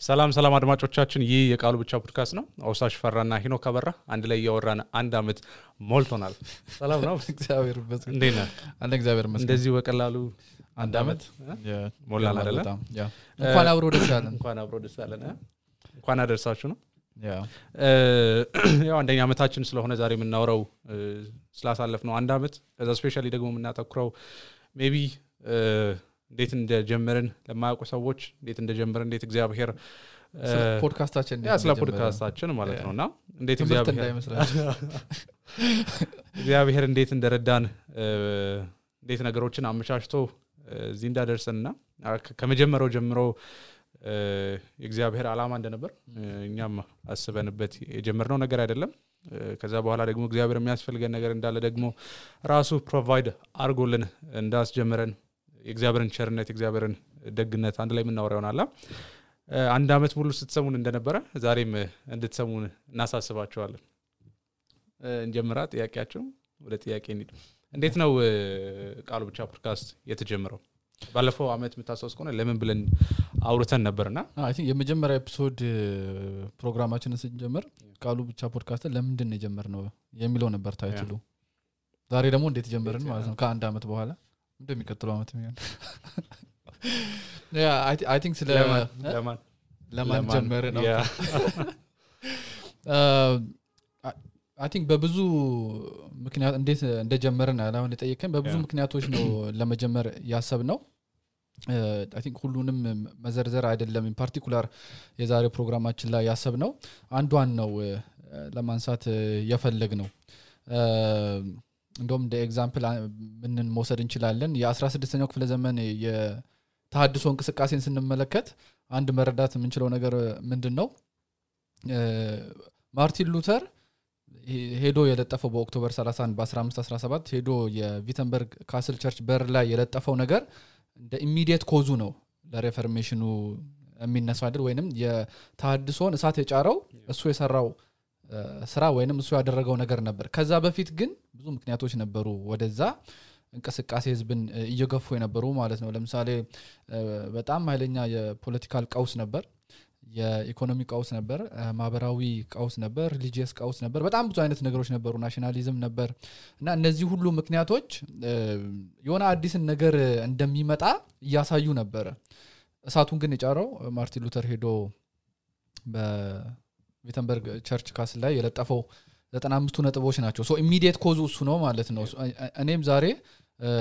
ሰላም ሰላም አድማጮቻችን፣ ይህ የቃሉ ብቻ ፖድካስት ነው። አውሳሽ ፈራና ሂኖ ከበራ አንድ ላይ እያወራን አንድ አመት ሞልቶናል። ሰላም ነው፣ እግዚአብሔር ይመስገን። እንዴት ነህ? አንድ እግዚአብሔር ይመስገን። እንደዚሁ በቀላሉ አንድ አመት ሞላን አይደለ? እንኳን አብሮ ደስ ያለን። እንኳን አብሮ ደስ ያለን።? እንኳን አደርሳችሁ ነው። ያው አንደኛ አመታችን ስለሆነ ዛሬ የምናወራው ስላሳለፍነው አንድ አመት። ከዛ specially ደግሞ የምናተኩረው maybe እንዴት እንደጀመርን ለማያውቁ ሰዎች እንዴት እንደጀመርን እንዴት እግዚአብሔር ፖድካስታችን ስለ ፖድካስታችን ማለት ነው። እና እንዴት እግዚአብሔር እንዴት እንደረዳን እንዴት ነገሮችን አመቻችቶ እዚህ እንዳደርሰንና ከመጀመሪያው ጀምሮ የእግዚአብሔር ዓላማ እንደነበር እኛም አስበንበት የጀመርነው ነገር አይደለም። ከዛ በኋላ ደግሞ እግዚአብሔር የሚያስፈልገን ነገር እንዳለ ደግሞ ራሱ provide አድርጎልን እንዳስጀመረን የእግዚአብሔርን ቸርነት የእግዚአብሔርን ደግነት አንድ ላይ የምናወራ ይሆናል። እ፣ አንድ አመት ሙሉ ስትሰሙን እንደነበረ ዛሬም እንድትሰሙን እናሳስባችኋለን። እንጀምራ ጥያቄያቸው ወደ ጥያቄ እንሂድ። እንዴት ነው ቃሉ ብቻ ፖድካስት የተጀመረው? ባለፈው አመት የምታስታውስ ከሆነ ለምን ብለን አውርተን ነበርና የመጀመሪያ episode ፕሮግራማችንን ስንጀምር ቃሉ ብቻ ፖድካስትን ለምንድን ነው የጀመርነው የሚለው ነበር title ኡ። ዛሬ ደግሞ እንዴት ጀመርን ማለት ነው ከአንድ አመት በኋላ እንደሚቀጥለው አመት የሚሆን? I think ስለ ለማን? ጀመርን ነው? I think በብዙ ምክንያት እንዴት እንደጀመርን አሁን የጠየቀኝ በብዙ ምክንያቶች ነው ለመጀመር ያሰብነው I think ሁሉንም መዘርዘር አይደለም particular የዛሬ ፕሮግራማችን ላይ ያሰብነው አንዷን ነው ለማንሳት የፈለግነው እንደውም እንደ example ምንን መውሰድ እንችላለን? የ16ኛው ክፍለ ዘመን የተሃድሶ እንቅስቃሴን ስንመለከት አንድ መረዳት የምንችለው ነገር ምንድን ነው ማርቲን ሉተር ሄዶ የለጠፈው በ October 31 በ1517 ሄዶ የቪተንበርግ castle church በር ላይ የለጠፈው ነገር እንደ immediate cause ኡ ነው ለ reformation ኑ የሚነሳው አይደል? ወይንም የተሃድሶን እሳት የጫረው እሱ የሰራው ስራ ወይንም እሱ ያደረገው ነገር ነበር። ከዛ በፊት ግን ብዙ ምክንያቶች ነበሩ ወደዛ እንቅስቃሴ ህዝብን እየገፉ የነበሩ ማለት ነው። ለምሳሌ በጣም ኃይለኛ የ political ቀውስ ነበር የኢኮኖሚ ቀውስ ነበር ማህበራዊ ቀውስ ነበር religious ቀውስ ነበር በጣም ብዙ አይነት ነገሮች ነበሩ። nationalism ነበር እና እነዚህ ሁሉ ምክንያቶች የሆነ አዲስን ነገር እንደሚመጣ እያሳዩ ነበረ። እሳቱን ግን የጫረው ማርቲን ሉተር ሄዶ በቪተንበርግ church castle ላይ የለጠፈው ዘጠና አምስቱ ነጥቦች ናቸው። so immediate cause ኡ እሱ ነው ማለት ነው። እኔም ዛሬ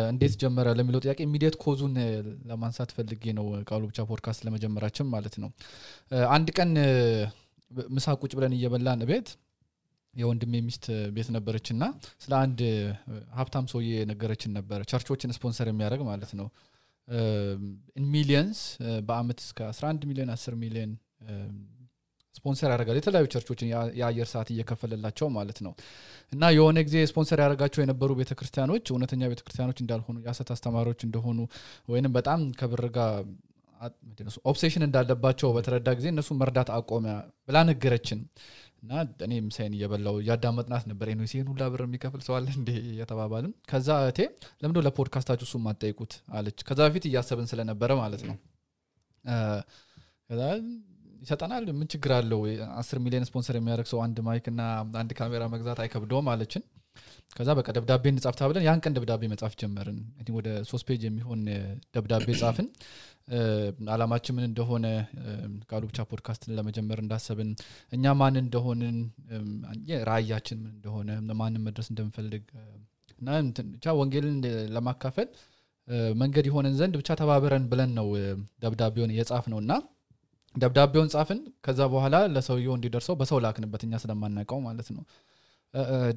እንዴት ጀመረ ለሚለው ጥያቄ immediate cause ኡን ለማንሳት ፈልጌ ነው ቃሉ ብቻ ፖድካስት ለመጀመራችን ማለት ነው። አንድ ቀን ምሳ ቁጭ ብለን እየበላን ቤት የወንድሜ ሚስት ቤት ነበረች እና ስለ አንድ ሀብታም ሰውዬ ነገረችን ነበር። church ኦችን sponsor የሚያደርግ ማለት ነው። millions በአመት እስከ 11 ሚሊዮን 10 ሚሊዮን ስፖንሰር ያደርጋል። የተለያዩ church ኦችን የአ- የአየር ሰዓት እየከፈለላቸው ማለት ነው። እና የሆነ ጊዜ ስፖንሰር ያደረጋቸው የነበሩ ቤተክርስቲያኖች እውነተኛ ቤተክርስቲያኖች እንዳልሆኑ የሀሰት አስተማሪዎች እንደሆኑ ወይንም በጣም ከብር ጋር obsession እንዳለባቸው በተረዳ ጊዜ እነሱ መርዳት አቆመ ብላ ነገረችን። እና እኔ ምሳዬን እየበላሁ እያዳመጥናት ነበር። no ይህን ሁላ ብር የሚከፍል ሰው አለ እንዴ? ከዛ እህቴ ለምንድነው ለፖድካስታችሁ እሱን ማትጠይቁት አለች። ከዛ በፊት እያሰብን ስለነበረ ማለት ነው ይሰጠናል? ምን ችግር አለው? አስር ሚሊዮን ስፖንሰር የሚያደርግ ሰው አንድ mic እና አንድ ካሜራ መግዛት አይከብደውም አለችን ከዛ በቃ ደብዳቤ እንጻፍ ተብለን ያን ቀን ደብዳቤ መጻፍ ጀመርን። ወደ ሶስት page የሚሆን ደብዳቤ ጻፍን። አላማችን ምን እንደሆነ ቃሉ ብቻ ፖድካስትን ለመጀመር እንዳሰብን እኛ ማን እንደሆንን እም፣ ራእያችን ምን እንደሆነ ማንን መድረስ እንደምንፈልግ እና ብቻ ወንጌልን ለማካፈል መንገድ የሆነን ዘንድ ብቻ ተባብረን ብለን ነው ደብዳቤውን የጻፍነው እና ደብዳቤውን ጻፍን። ከዛ በኋላ ለሰውየው እንዲደርሰው በሰው ላክንበት እኛ ስለማናውቀው ማለት ነው።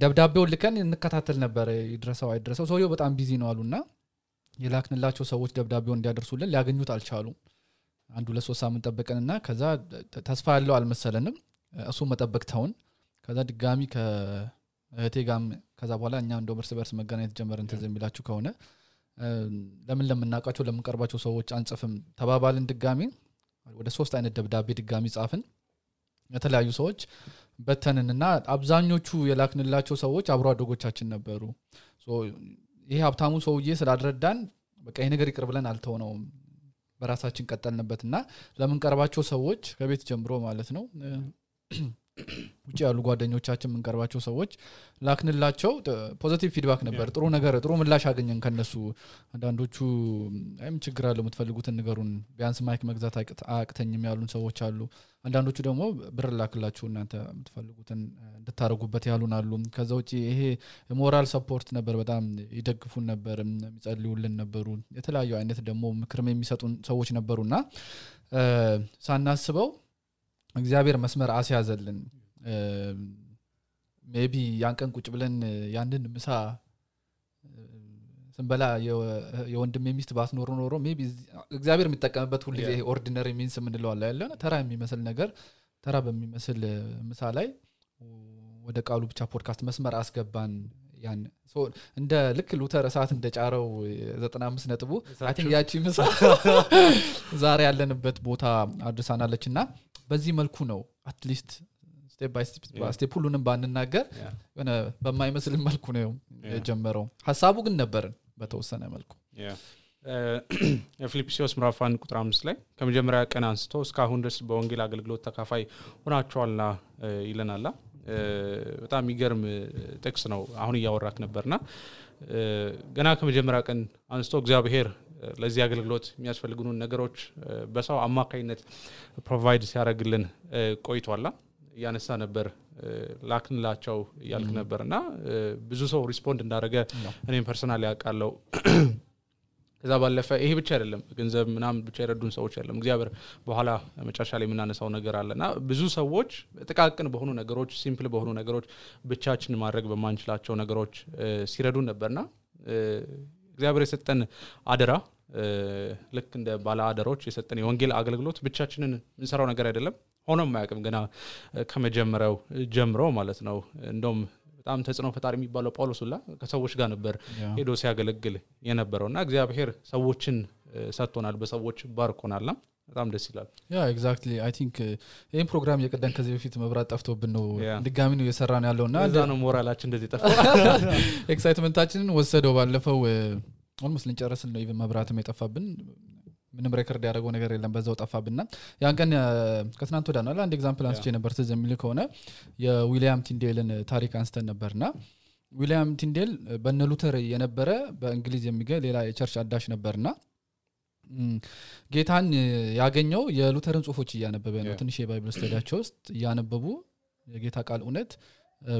ደብዳቤውን ልከን እንከታተል ነበረ ይድረሰው አይድረሰው ሰውየው በጣም busy ነው አሉና የላክንላቸው ሰዎች ደብዳቤውን እንዲያደርሱልን ሊያገኙት አልቻሉም። አንድ ሁለት ሶስት ሳምንት ጠበቀንና ከዛ ተስፋ ያለው አልመሰለንም። እሱ መጠበቅ ተውን። ከዛ ድጋሚ ከእህቴ ጋም ከዛ በኋላ እኛ እንደ እርስ በርስ መገናኘት ጀመርን ትዝ የሚላችሁ ከሆነ። ለምን ለምናውቃቸው ለምንቀርባቸው ሰዎች አንጽፍም። ተባባልን ድጋሚ ወደ ሶስት አይነት ደብዳቤ ድጋሚ ጻፍን። የተለያዩ ሰዎች በተንንና አብዛኞቹ የላክንላቸው ሰዎች አብሮ አደጎቻችን ነበሩ። ይሄ ሀብታሙ ሰውዬ ስላልረዳን በቃ ይህ ነገር ይቅር ብለን አልተውነውም። በራሳችን ቀጠልንበት እና ለምንቀርባቸው ሰዎች ከቤት ጀምሮ ማለት ነው ውጭ ያሉ ጓደኞቻችን የምንቀርባቸው ሰዎች ላክንላቸው positive feedback ነበር። ጥሩ ነገር ጥሩ ምላሽ አገኘን ከነሱ አንዳንዶቹ አይ ምን ችግር አለው? የምትፈልጉትን ንገሩን። ቢያንስ mic መግዛት አያቅተኝም ያሉን ሰዎች አሉ። አንዳንዶቹ ደግሞ ብር ላክላችሁ እናንተ የምትፈልጉትን እንድታደርጉበት ያሉን አሉ. ከዛ ውጭ ይሄ የ moral support ነበር። በጣም ይደግፉን ነበር የሚጸልዩልን ነበሩ። የተለያዩ አይነት ደግሞ ምክርም የሚሰጡን ሰዎች ነበሩና ሳናስበው እግዚአብሔር መስመር አስያዘልን። maybe ያን ቀን ቁጭ ብለን ያንን ምሳ ስንበላ የወንድም ሚስት ባትኖር ኖሮ maybe እግዚአብሔር የሚጠቀምበት ሁል ጊዜ ordinary means የምንለው አለ ያለ ተራ የሚመስል ነገር ተራ በሚመስል ምሳ ላይ ወደ ቃሉ ብቻ ፖድካስት መስመር አስገባን። ያን እንደ ልክ ሉተር እሳት እንደ ጫረው ዘጠና አምስት ነጥቡ ያቺ ምሳ ዛሬ ያለንበት ቦታ አድርሳናለች። እና በዚህ መልኩ ነው at least step ሁሉንም ባንናገር ሆነ በማይመስል መልኩ ነው የጀመረው። ሀሳቡ ግን ነበርን በተወሰነ መልኩ። የፊልጵስዩስ ምዕራፍ አንድ ቁጥር አምስት ላይ ከመጀመሪያ ቀን አንስቶ እስካሁን ድረስ በወንጌል አገልግሎት ተካፋይ ሆናችኋልና ይለናላ በጣም የሚገርም ጥቅስ ነው አሁን እያወራክ ነበርና ገና ከመጀመሪያ ቀን አንስቶ እግዚአብሔር ለዚህ አገልግሎት የሚያስፈልጉንን ነገሮች በሰው አማካኝነት provide ሲያደረግልን ቆይቷላ። እያነሳ ነበር ላክንላቸው እያልክ ነበር እና ብዙ ሰው respond እንዳደረገ እኔም personally አውቃለው ከዛ ባለፈ ይሄ ብቻ አይደለም ገንዘብ ምናምን ብቻ የረዱን ሰዎች አይደለም። እግዚአብሔር በኋላ መጨረሻ ላይ የምናነሳው ነገር አለ እና ብዙ ሰዎች ጥቃቅን በሆኑ ነገሮች simple በሆኑ ነገሮች ብቻችን ማድረግ በማንችላቸው ነገሮች ሲረዱን ነበርና እግዚአብሔር የሰጠን አደራ። ልክ እንደ ባለ አደራዎች የሰጠን የወንጌል አገልግሎት ብቻችንን የምንሰራው ነገር አይደለም። ሆኖም አያውቅም ገና ከመጀመሪያው ጀምሮ ማለት ነው። እንደውም በጣም ተጽዕኖ ፈጣሪ የሚባለው ጳውሎስ ሁላ ከሰዎች ጋር ነበር ሄዶ ሲያገለግል የነበረው እና እግዚአብሔር ሰዎችን ሰጥቶናል በሰዎች ባርኮናልና በጣም ደስ ይላል። yeah exactly I think ይህም ፕሮግራም የቀደም ከዚህ በፊት መብራት ጠፍቶብን ነው ድጋሚ ነው እየሰራ ነው ያለው እና ነው ሞራላችን እንደዚህ ጠፋ። excitement ኣችንን ወሰደው ባለፈው almost ልንጨርስል ነው even መብራትም የጠፋብን። ምንም record ያደረገው ነገር የለም በዛው ጠፋብና ያን ቀን ከትናንት ወዲያ ነው አንድ example አንስቼ ነበር ትዝ የሚል ከሆነ የዊሊያም ቲንዴልን ታሪክ አንስተን ነበርና ዊሊያም ቲንዴል በነ ሉተር የነበረ በእንግሊዝ የሚገኝ ሌላ የ church አዳሽ ነበርና ጌታን ያገኘው የሉተርን ጽሁፎች እያነበበ ነው። ትንሽ የ Bible study ያቸው ውስጥ እያነበቡ የጌታ ቃል እውነት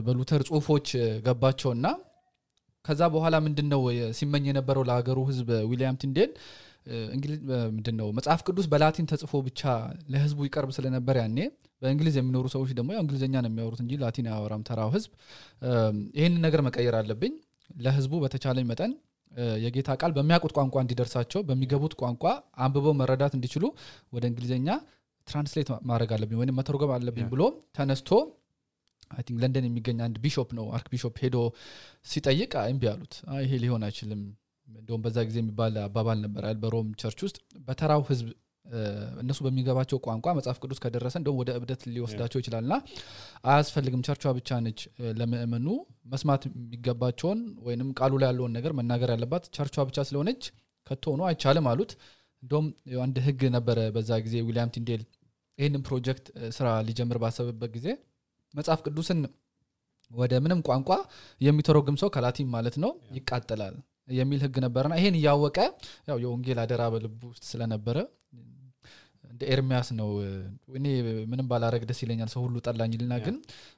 በሉተር ጽሁፎች ገባቸውና ከዛ በኋላ ምንድን ነው ሲመኝ የነበረው ለሀገሩ ህዝብ ዊሊያም ቲንዴል ምንድን ነው መጽሐፍ ቅዱስ በላቲን ተጽፎ ብቻ ለህዝቡ ይቀርብ ስለነበር ያኔ በእንግሊዝ የሚኖሩ ሰዎች ደግሞ ያው እንግሊዝኛ ነው የሚያወሩት እንጂ ላቲን አያወራም ተራው ህዝብ። ይህንን ነገር መቀየር አለብኝ። ለህዝቡ በተቻለኝ መጠን የጌታ ቃል በሚያውቁት ቋንቋ እንዲደርሳቸው በሚገቡት ቋንቋ አንብበው መረዳት እንዲችሉ ወደ እንግሊዝኛ translate ማድረግ አለብኝ ወይም መተርጎም አለብኝ ብሎ ተነስቶ I think ለንደን የሚገኝ አንድ bishop ነው archbishop ሄዶ ሲጠይቅ እምቢ አሉት። ይሄ ሊሆን አይችልም እንደውም በዛ ጊዜ የሚባል አባባል ነበር። በሮም church ውስጥ በተራው ህዝብ እነሱ በሚገባቸው ቋንቋ መጽሐፍ ቅዱስ ከደረሰ እንደውም ወደ እብደት ሊወስዳቸው ይችላልና አያስፈልግም። church ዋ ብቻ ነች። ለምእመኑ መስማት የሚገባቸውን ወይንም ቃሉ ላይ ያለውን ነገር መናገር ያለባት church ዋ ብቻ ስለሆነች ከቶ ሆኖ አይቻልም አሉት። እንደውም አንድ ህግ ነበረ በዛ ጊዜ ዊሊያም ቲንዴል ይህንን ፕሮጀክት ስራ ሊጀምር ባሰበበት ጊዜ መጽሐፍ ቅዱስን ወደ ምንም ቋንቋ የሚተረጉም ሰው ከላቲን ማለት ነው ይቃጠላል የሚል ህግ ነበርና ይሄን እያወቀ ያው የወንጌል አደራ በልቡ ውስጥ ስለነበረ እንደ ኤርሚያስ ነው። እኔ ምንም ባላረግ ደስ ይለኛል ሰው ሁሉ ጠላኝልና ግን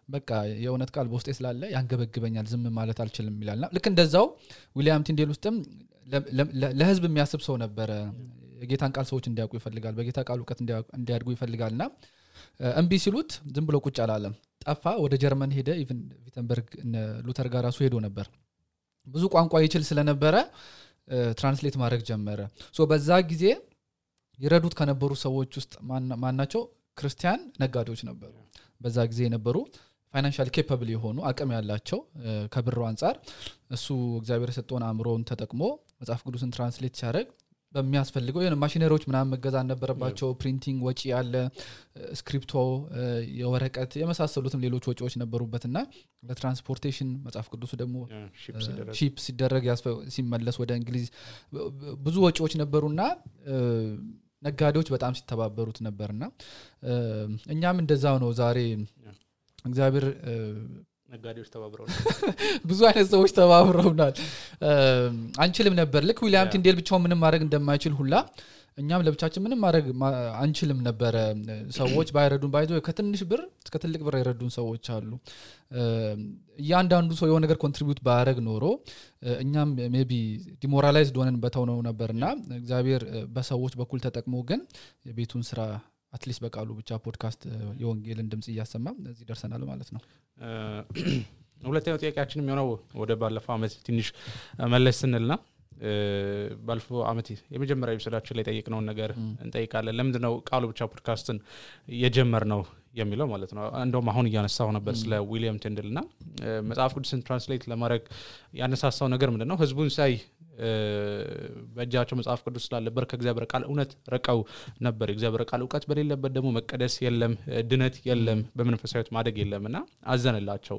በቃ የእውነት ቃል በውስጤ ስላለ ያንገበግበኛል ዝም ማለት አልችልም ይላልና ልክ እንደዛው ዊሊያም ቲንዴል ውስጥም ለህዝብ የሚያስብ ሰው ነበረ። የጌታን ቃል ሰዎች እንዲያውቁ ይፈልጋል በጌታ ቃል እውቀት እንዲያድጉ ይፈልጋል ና እምቢ ሲሉት ዝም ብሎ ቁጭ አላለም። ጠፋ ወደ ጀርመን ሄደ። ቪተንበርግ ሉተር ጋር ራሱ ሄዶ ነበር ብዙ ቋንቋ ይችል ስለነበረ translate ማድረግ ጀመረ። በዛ ጊዜ ይረዱት ከነበሩ ሰዎች ውስጥ ማናቸው ክርስቲያን ነጋዴዎች ነበሩ። በዛ ጊዜ የነበሩ financially capable የሆኑ አቅም ያላቸው ከብር አንጻር እሱ እግዚአብሔር የሰጠውን አእምሮውን ተጠቅሞ መጽሐፍ ቅዱስን translate ሲያደረግ በሚያስፈልገው የሆነ ማሽነሪዎች ምናምን መገዛ ነበረባቸው printing ወጪ አለ እስክሪፕቶ የወረቀት የመሳሰሉትም ሌሎች ወጪዎች ነበሩበትና ለ transportation መጽሐፍ ቅዱሱ ደግሞ ship ሲደረግ ሲመለስ ወደ እንግሊዝ ብዙ ወጪዎች ነበሩና ነጋዴዎች በጣም ሲተባበሩት ነበርና እኛም እንደዛው ነው ዛሬ እግዚአብሔር ነጋዴዎች ተባብረው ብዙ አይነት ሰዎች ተባብረውናል አንችልም ነበር። ልክ ዊሊያም ቲንዴል ብቻውን ምንም ማድረግ እንደማይችል ሁላ እኛም ለብቻችን ምንም ማድረግ አንችልም ነበረ። ሰዎች ባይረዱን ባይዞ ከትንሽ ብር እስከ ትልቅ ብር የረዱን ሰዎች አሉ። እያንዳንዱ ሰው የሆነ ነገር contribute ባያደረግ ኖሮ እኛም maybe demoralized ሆነን በተውነው ነበርና እግዚአብሔር በሰዎች በኩል ተጠቅሞ ግን የቤቱን ስራ at least በቃሉ ብቻ ፖድካስት የወንጌልን ድምፅ እያሰማ እዚህ ደርሰናል ማለት ነው። ሁለተኛው ጥያቄያችን የሚሆነው ወደ ባለፈው አመት ትንሽ መለስ ስንልና እ፣ ባለፈው አመት የመጀመሪያ episode ኣችን ላይ የጠየቅነውን ነገር እንጠይቃለን። ለምንድን ነው ቃሉ ብቻ ፖድካስትን የጀመር ነው የሚለው ማለት ነው። እንደውም አሁን እያነሳው ነበር ስለ ዊሊያም ቲንዴል እና መጽሐፍ ቅዱስን translate ለማድረግ ያነሳሳው ነገር ምንድን ነው ህዝቡን ሳይ በእጃቸው መጽሐፍ ቅዱስ ስላለበር ከእግዚአብሔር ቃል እውነት ረቀው ነበር። የእግዚአብሔር ቃል እውቀት በሌለበት ደግሞ መቀደስ የለም ድነት የለም በመንፈሳዊት ማደግ የለም እና አዘንላቸው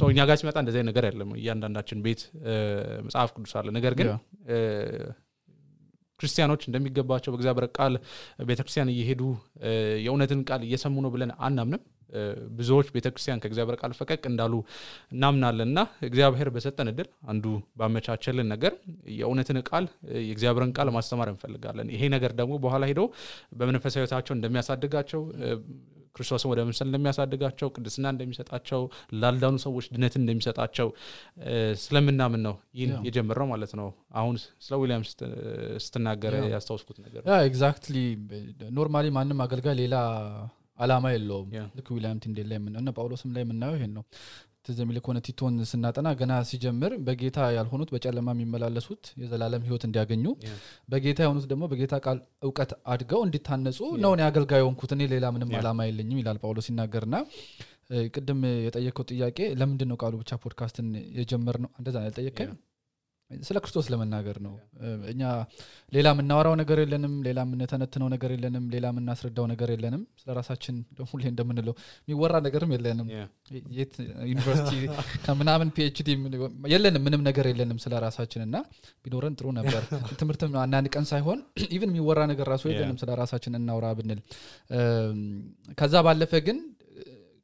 ሰው እኛ ጋር ሲመጣ እንደዚህ ነገር የለም። እያንዳንዳችን ቤት መጽሐፍ ቅዱስ አለ። ነገር ግን ክርስቲያኖች እንደሚገባቸው በእግዚአብሔር ቃል ቤተክርስቲያን እየሄዱ የእውነትን ቃል እየሰሙ ነው ብለን አናምንም። ብዙዎች ቤተክርስቲያን ከእግዚአብሔር ቃል ፈቀቅ እንዳሉ እናምናለን። እና እግዚአብሔር በሰጠን እድል አንዱ ባመቻቸልን ነገር የእውነትን ቃል የእግዚአብሔርን ቃል ማስተማር እንፈልጋለን። ይሄ ነገር ደግሞ በኋላ ሄደው በመንፈሳዊ ህይወታቸው እንደሚያሳድጋቸው ክርስቶስን ወደ መምሰል እንደሚያሳድጋቸው ቅድስና እንደሚሰጣቸው ላልዳኑ ሰዎች ድነትን እንደሚሰጣቸው ስለምናምን ነው ይህን yeah። የጀመርነው ማለት ነው አሁን ስለ ዊሊያም ስት- ስትናገር yeah። ያስታውስኩት ነገር exactly normally ማንም አገልጋይ ሌላ አላማ የለውም ልክ ዊሊያም ቲንዴል ላይ የምናየው ጳውሎስም ላይ የምናየው ይሄን ነው ትዝ የሚል ከሆነ ቲቶን ስናጠና ገና ሲጀምር በጌታ ያልሆኑት በጨለማ የሚመላለሱት የዘላለም ህይወት እንዲያገኙ በጌታ የሆኑት ደግሞ በጌታ ቃል እውቀት አድገው እንዲታነጹ ነው እኔ አገልጋይ ሆንኩት እኔ ሌላ ምንም አላማ የለኝም ይላል ጳውሎስ ሲናገርና ቅድም የጠየቀው ጥያቄ ለምንድን ነው ቃሉ ብቻ ፖድካስትን የጀመር ነው እንደዛ ያልጠየቀኝ ስለ ክርስቶስ ለመናገር ነው። እኛ ሌላ የምናወራው ነገር የለንም ሌላ የምንተነትነው ነገር የለንም ሌላ የምናስረዳው ነገር የለንም። ስለ ራሳችን ሁሌ እንደምንለው የሚወራ ነገርም የለንም። ዩኒቨርሲቲ ከምናምን PhD የለንም ምንም ነገር የለንም ስለ ራሳችን እና ቢኖረን ጥሩ ነበር። ትምህርትም አንዳንድ ቀን ሳይሆን even የሚወራ ነገር ራሱ የለንም ስለ ራሳችን እናውራ ብንል። ከዛ ባለፈ ግን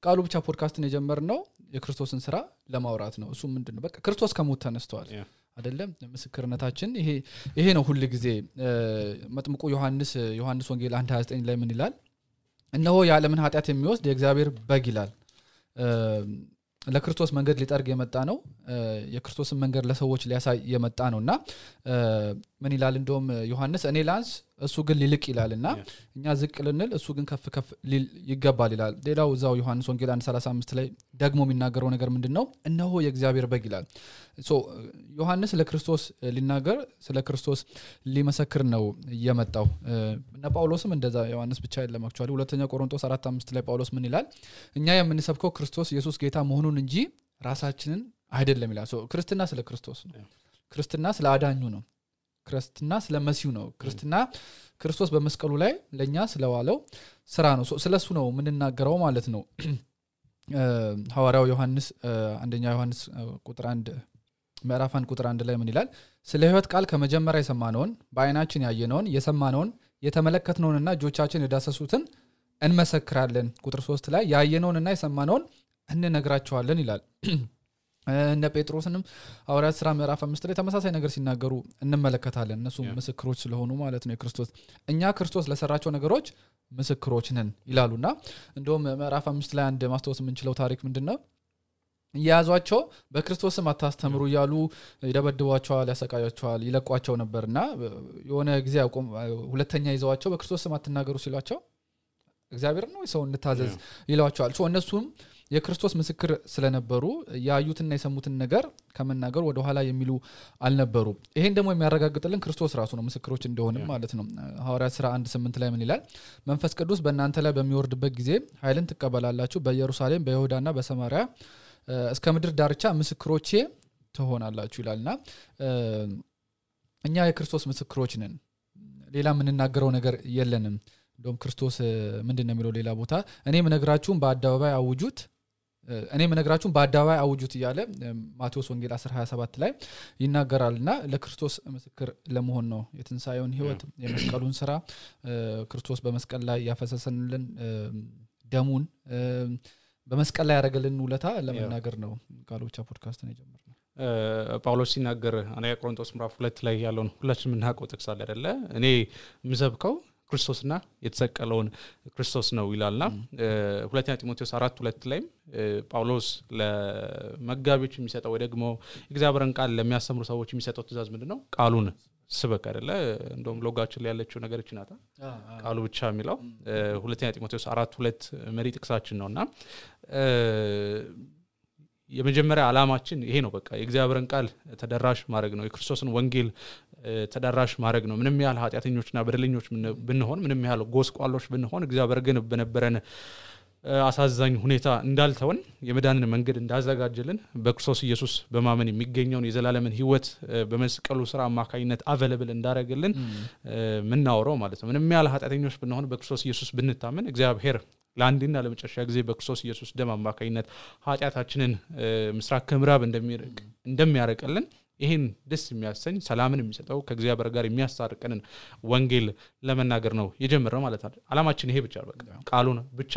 ቃሉ ብቻ ፖድካስትን የጀመርነው የክርስቶስን ስራ ለማውራት ነው። እሱ ምንድን ነው በቃ ክርስቶስ ከሞት ተነስተዋል አይደለም? ምስክርነታችን ይሄ ነው ሁል ጊዜ። መጥምቁ ዮሐንስ ዮሐንስ ወንጌል 1 29 ላይ ምን ይላል? እነሆ የዓለምን ኃጢአት የሚወስድ የእግዚአብሔር በግ ይላል። ለክርስቶስ መንገድ ሊጠርግ የመጣ ነው። የክርስቶስን መንገድ ለሰዎች ሊያሳይ የመጣ ነው። እና ምን ይላል? እንደውም ዮሐንስ እኔ ላንስ እሱ ግን ሊልቅ ይላል እና እኛ ዝቅ ልንል እሱ ግን ከፍ ከፍ ይገባል ይላል። ሌላው እዛው ዮሐንስ ወንጌል 1 35 ላይ ደግሞ የሚናገረው ነገር ምንድን ነው እነሆ የእግዚአብሔር በግ ይላል። ዮሐንስ ለክርስቶስ ሊናገር ስለ ክርስቶስ ሊመሰክር ነው የመጣው። እነ ጳውሎስም እንደዛ ዮሐንስ ብቻ የለም actually ሁለተኛ ቆሮንቶስ አራት አምስት ላይ ጳውሎስ ምን ይላል? እኛ የምንሰብከው ክርስቶስ ኢየሱስ ጌታ መሆኑን እንጂ ራሳችንን አይደለም ይላል። ክርስትና ስለ ክርስቶስ ነው። ክርስትና ስለ አዳኙ ነው ክርስትና ስለ መሲሁ ነው። ክርስትና ክርስቶስ በመስቀሉ ላይ ለእኛ ስለዋለው ስራ ነው። ስለ እሱ ነው የምንናገረው ማለት ነው። ሐዋርያው ዮሐንስ አንደኛ ዮሐንስ ቁጥር አንድ ምዕራፍ አንድ ቁጥር አንድ ላይ ምን ይላል? ስለ ህይወት ቃል ከመጀመሪያ የሰማነውን በአይናችን ያየነውን የሰማነውን የተመለከትነውንና እጆቻችን የዳሰሱትን እንመሰክራለን። ቁጥር ሶስት ላይ ያየነውንና የሰማነውን እንነግራቸዋለን ይላል እነ ጴጥሮስንም ሐዋርያት ስራ ምዕራፍ አምስት ላይ ተመሳሳይ ነገር ሲናገሩ እንመለከታለን። እነሱ ምስክሮች ስለሆኑ ማለት ነው የክርስቶስ እኛ ክርስቶስ ለሰራቸው ነገሮች ምስክሮች ነን ይላሉና እንደውም ምዕራፍ አምስት ላይ አንድ ማስታወስ የምንችለው ታሪክ ምንድን ነው እየያዟቸው በክርስቶስም አታስተምሩ እያሉ ይደበድቧቸዋል ያሰቃያቸዋል ይለቋቸው ነበር እና የሆነ ጊዜ ሁለተኛ ይዘዋቸው በክርስቶስ ስም አትናገሩ ሲሏቸው እግዚአብሔር ነው ሰው እንታዘዝ ይለዋቸዋል እነሱም የክርስቶስ ምስክር ስለነበሩ ያዩትና የሰሙትን ነገር ከመናገሩ ወደኋላ የሚሉ አልነበሩ ይሄን ደግሞ የሚያረጋግጥልን ክርስቶስ ራሱ ነው ምስክሮች እንደሆንም ማለት ነው። ሐዋርያት ስራ አንድ ስምንት ላይ ምን ይላል? መንፈስ ቅዱስ በእናንተ ላይ በሚወርድበት ጊዜ ኃይልን ትቀበላላችሁ። በኢየሩሳሌም በይሁዳና በሰማሪያ እስከ ምድር ዳርቻ ምስክሮቼ ትሆናላችሁ ይላልና እኛ የክርስቶስ ምስክሮች ነን። ሌላ የምንናገረው ነገር የለንም። እንደውም ክርስቶስ ምንድን ነው የሚለው ሌላ ቦታ? እኔ ምነግራችሁም በአደባባይ አውጁት እኔ የምነግራችሁን በአደባባይ አውጁት እያለ ማቴዎስ ወንጌል 10 27 ላይ ይናገራል እና ለክርስቶስ ምስክር ለመሆን ነው የትንሣኤውን ህይወት የመስቀሉን ስራ። ክርስቶስ በመስቀል ላይ ያፈሰሰንልን ደሙን በመስቀል ላይ ያደረገልን ውለታ ለመናገር ነው ቃሉ ብቻ ፖድካስትን የጀመርነው። ጳውሎስ ሲናገር አንደኛ ቆሮንቶስ ምዕራፍ ሁለት ላይ ያለውን ሁላችን የምናውቀው ጥቅስ አለ አይደለ? እኔ የምሰብከው ክርስቶስና የተሰቀለውን ክርስቶስ ነው ይላልና ሁለተኛ ጢሞቴዎስ አራት ሁለት ላይም ጳውሎስ ለመጋቢዎች የሚሰጠው ወይ ደግሞ እግዚአብሔርን ቃል ለሚያስተምሩ ሰዎች የሚሰጠው ትእዛዝ ምንድን ነው ቃሉን ስበክ አይደለ? እንደውም ሎጋችን ላይ ያለችው ነገር ይችናታ ቃሉ ብቻ የሚለው ሁለተኛ ጢሞቴዎስ አራት ሁለት መሪ ጥቅሳችን ነው እና የመጀመሪያ ዓላማችን ይሄ ነው በቃ። የእግዚአብሔርን ቃል ተደራሽ ማድረግ ነው። የክርስቶስን ወንጌል ተደራሽ ማድረግ ነው። ምንም ያህል ኃጢአተኞችና በደለኞች ብንሆን ምንም ያህል ጎስቋሎች ብንሆን እግዚአብሔር ግን በነበረን አሳዛኝ ሁኔታ እንዳልተወን የመዳንን መንገድ እንዳዘጋጀልን በክርስቶስ ኢየሱስ በማመን የሚገኘውን የዘላለምን ህይወት በመስቀሉ ስራ አማካኝነት አቨለብል እንዳደረግልን ምናወረው ማለት ነው። ምንም ያህል ኃጢአተኞች ብንሆን በክርስቶስ ኢየሱስ ብንታመን እግዚአብሔር ለአንድና ለመጨረሻ ጊዜ በክርስቶስ ኢየሱስ ደም አማካኝነት ኃጢአታችንን ምስራቅ ከምዕራብ እንደሚያረቅልን ይህን ደስ የሚያሰኝ ሰላምን የሚሰጠው ከእግዚአብሔር ጋር የሚያስታርቀንን ወንጌል ለመናገር ነው የጀመረው ማለት ነው። አላማችን ይሄ ብቻ በቃ ቃሉን ብቻ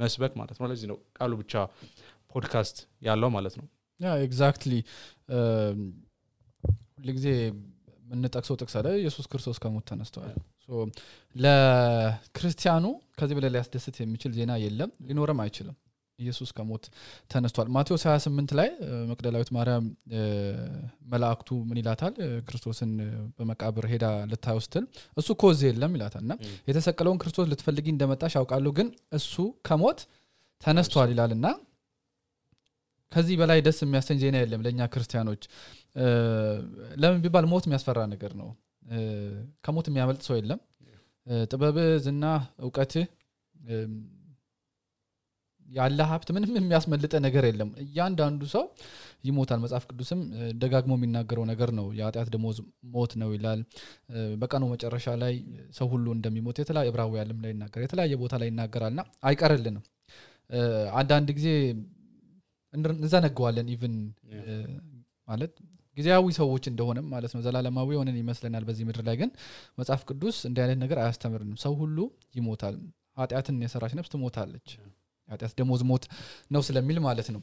መስበክ ማለት ነው። ለዚህ ነው ቃሉ ብቻ ፖድካስት ያለው ማለት ነው። yeah exactly ሁልጊዜ የምንጠቅሰው ጥቅስ አለ። ኢየሱስ ክርስቶስ ከሞት ተነስተዋል ለክርስቲያኑ ከዚህ በላይ ሊያስደስት የሚችል ዜና የለም ሊኖርም አይችልም ኢየሱስ ከሞት ተነስቷል። ማቴዎስ 28 ላይ መቅደላዊት ማርያም መላእክቱ ምን ይላታል? ክርስቶስን በመቃብር ሄዳ ልታየው ስትል እሱ እዚህ የለም ይላታል። እና የተሰቀለውን ክርስቶስ ልትፈልጊ እንደመጣሽ ያውቃለሁ ግን እሱ ከሞት ተነስቷል ይላል። እና ከዚህ በላይ ደስ የሚያሰኝ ዜና የለም ለእኛ ክርስቲያኖች። ለምን ቢባል ሞት የሚያስፈራ ነገር ነው። ከሞት የሚያመልጥ ሰው የለም። ጥበብ ዝና እውቀትህ ያለ ሀብት ምንም የሚያስመልጥ ነገር የለም። እያንዳንዱ ሰው ይሞታል። መጽሐፍ ቅዱስም ደጋግሞ የሚናገረው ነገር ነው። የኃጢአት ደሞዝ ሞት ነው ይላል። በቀኑ መጨረሻ ላይ ሰው ሁሉ እንደሚሞት የተለያየ ዕብራውያንም ላይ ይናገራል የተለያየ ቦታ ላይ ይናገራል ና አይቀርልንም። አንዳንድ ጊዜ እንዘነጋዋለን even ማለት ጊዜያዊ ሰዎች እንደሆነም ማለት ነው። ዘላለማዊ የሆነን ይመስለናል በዚህ ምድር ላይ። ግን መጽሐፍ ቅዱስ እንዲህ አይነት ነገር አያስተምርንም። ሰው ሁሉ ይሞታል። ኃጢአትን የሰራች ነፍስ ትሞታለች ኃጢአት ደሞዝ ሞት ነው ስለሚል ማለት ነው።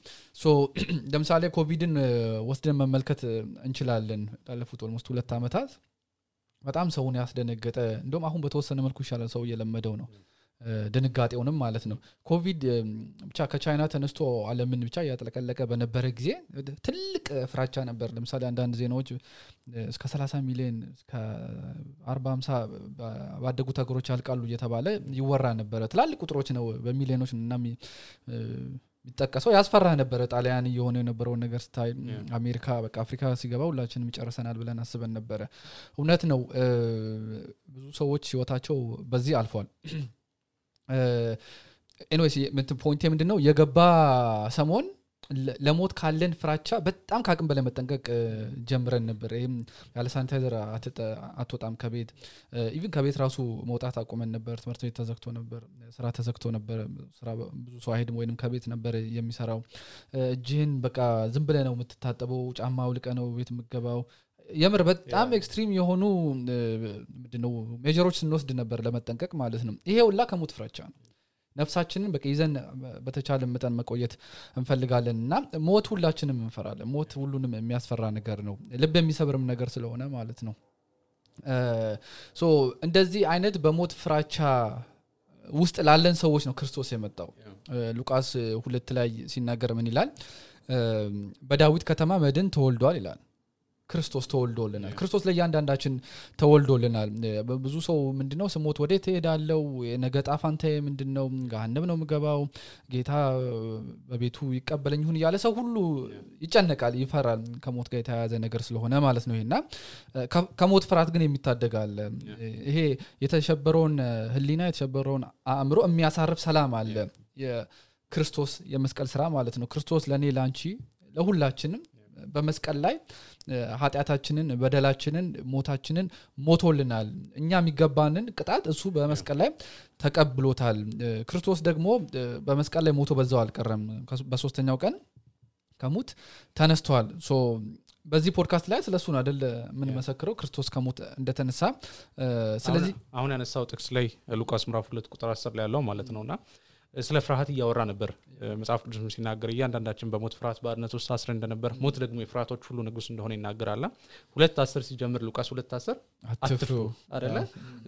ለምሳሌ ኮቪድን ወስደን መመልከት እንችላለን ላለፉት almost ሁለት ዓመታት በጣም ሰውን ያስደነገጠ እንደውም አሁን በተወሰነ መልኩ ይሻላል ሰው እየለመደው ነው ድንጋጤውንም ማለት ነው። ኮቪድ ብቻ ከቻይና ተነስቶ አለምን ብቻ እያጥለቀለቀ በነበረ ጊዜ ትልቅ ፍራቻ ነበር። ለምሳሌ አንዳንድ ዜናዎች እስከ 30 ሚሊዮን እስከ 40 50 ባደጉት ሀገሮች ያልቃሉ እየተባለ ይወራ ነበረ። ትላልቅ ቁጥሮች ነው በሚሊዮኖች እና የሚጠቀሰው። ያስፈራ ነበረ። ጣሊያን እየሆነ የነበረውን ነገር ስታይ አሜሪካ በቃ አፍሪካ ሲገባ ሁላችንም ይጨርሰናል ብለን አስበን ነበረ። እውነት ነው። ብዙ ሰዎች ህይወታቸው በዚህ አልፏል anyways point ኤ ምንድን ነው የገባ ሰሞን ለሞት ካለን ፍራቻ በጣም ከአቅም በላይ መጠንቀቅ ጀምረን ነበር። ይህም ያለ ሳኒታይዘር አትወጣም ከቤት። even ከቤት ራሱ መውጣት አቁመን ነበር። ትምህርት ቤት ተዘግቶ ነበር ስራ ተዘግቶ ነበር። ስራ ብዙ ሰው አይሄድም ወይም ከቤት ነበር የሚሰራው። እጅህን በቃ ዝም ብለህ ነው የምትታጠበው። ጫማ አውልቀህ ነው ቤት የምትገባው የምር በጣም extreme የሆኑ ምንድነው measure ኦች ስንወስድ ነበር ለመጠንቀቅ ማለት ነው። ይሄ ሁላ ከሞት ፍራቻ ነው። ነፍሳችንን በቃ ይዘን በተቻለ መጠን መቆየት እንፈልጋለን እና ሞት ሁላችንም እንፈራለን። ሞት ሁሉንም የሚያስፈራ ነገር ነው። ልብ የሚሰብርም ነገር ስለሆነ ማለት ነው። እንደዚህ አይነት በሞት ፍራቻ ውስጥ ላለን ሰዎች ነው ክርስቶስ የመጣው። ሉቃስ ሁለት ላይ ሲናገር ምን ይላል? በዳዊት ከተማ መድን ተወልዷል ይላል ክርስቶስ ተወልዶልናል። ክርስቶስ ለእያንዳንዳችን ተወልዶልናል። ብዙ ሰው ምንድነው ስሞት ወዴት ትሄዳለው ነገ ጣፋንተ ምንድነው? ገሃነም ነው ምገባው ጌታ በቤቱ ይቀበለኝ ይሁን እያለ ሰው ሁሉ ይጨነቃል ይፈራል። ከሞት ጋር የተያያዘ ነገር ስለሆነ ማለት ነው ይሄና ከሞት ፍርሃት ግን የሚታደጋለ ይሄ የተሸበረውን ህሊና የተሸበረውን አእምሮ የሚያሳርፍ ሰላም አለ። የክርስቶስ የመስቀል ስራ ማለት ነው። ክርስቶስ ለእኔ ለአንቺ ለሁላችንም በመስቀል ላይ ኃጢአታችንን በደላችንን ሞታችንን ሞቶልናል። እኛ የሚገባንን ቅጣት እሱ በመስቀል ላይ ተቀብሎታል። ክርስቶስ ደግሞ በመስቀል ላይ ሞቶ በዛው አልቀረም። በሶስተኛው ቀን ከሞት ተነስተዋል so በዚህ ፖድካስት ላይ ስለ እሱ ነው አደል የምንመሰክረው ክርስቶስ ከሞት እንደተነሳ ስለዚህ አሁን- ያነሳው ጥቅስ ላይ ሉቃስ ምዕራፍ ሁለት ቁጥር አስር ላይ ያለው ማለት ነው። እና ስለ ፍርሃት እያወራ ነበር። መጽሐፍ ቅዱስም ሲናገር እያንዳንዳችን በሞት ፍርሃት ባርነት ውስጥ አስረ እንደነበር ሞት ደግሞ የፍርሃቶች ሁሉ ንጉስ እንደሆነ ይናገራል። ሁለት አስር ሲጀምር ሉቃስ ሁለት አስር አትፍሩ። አደለ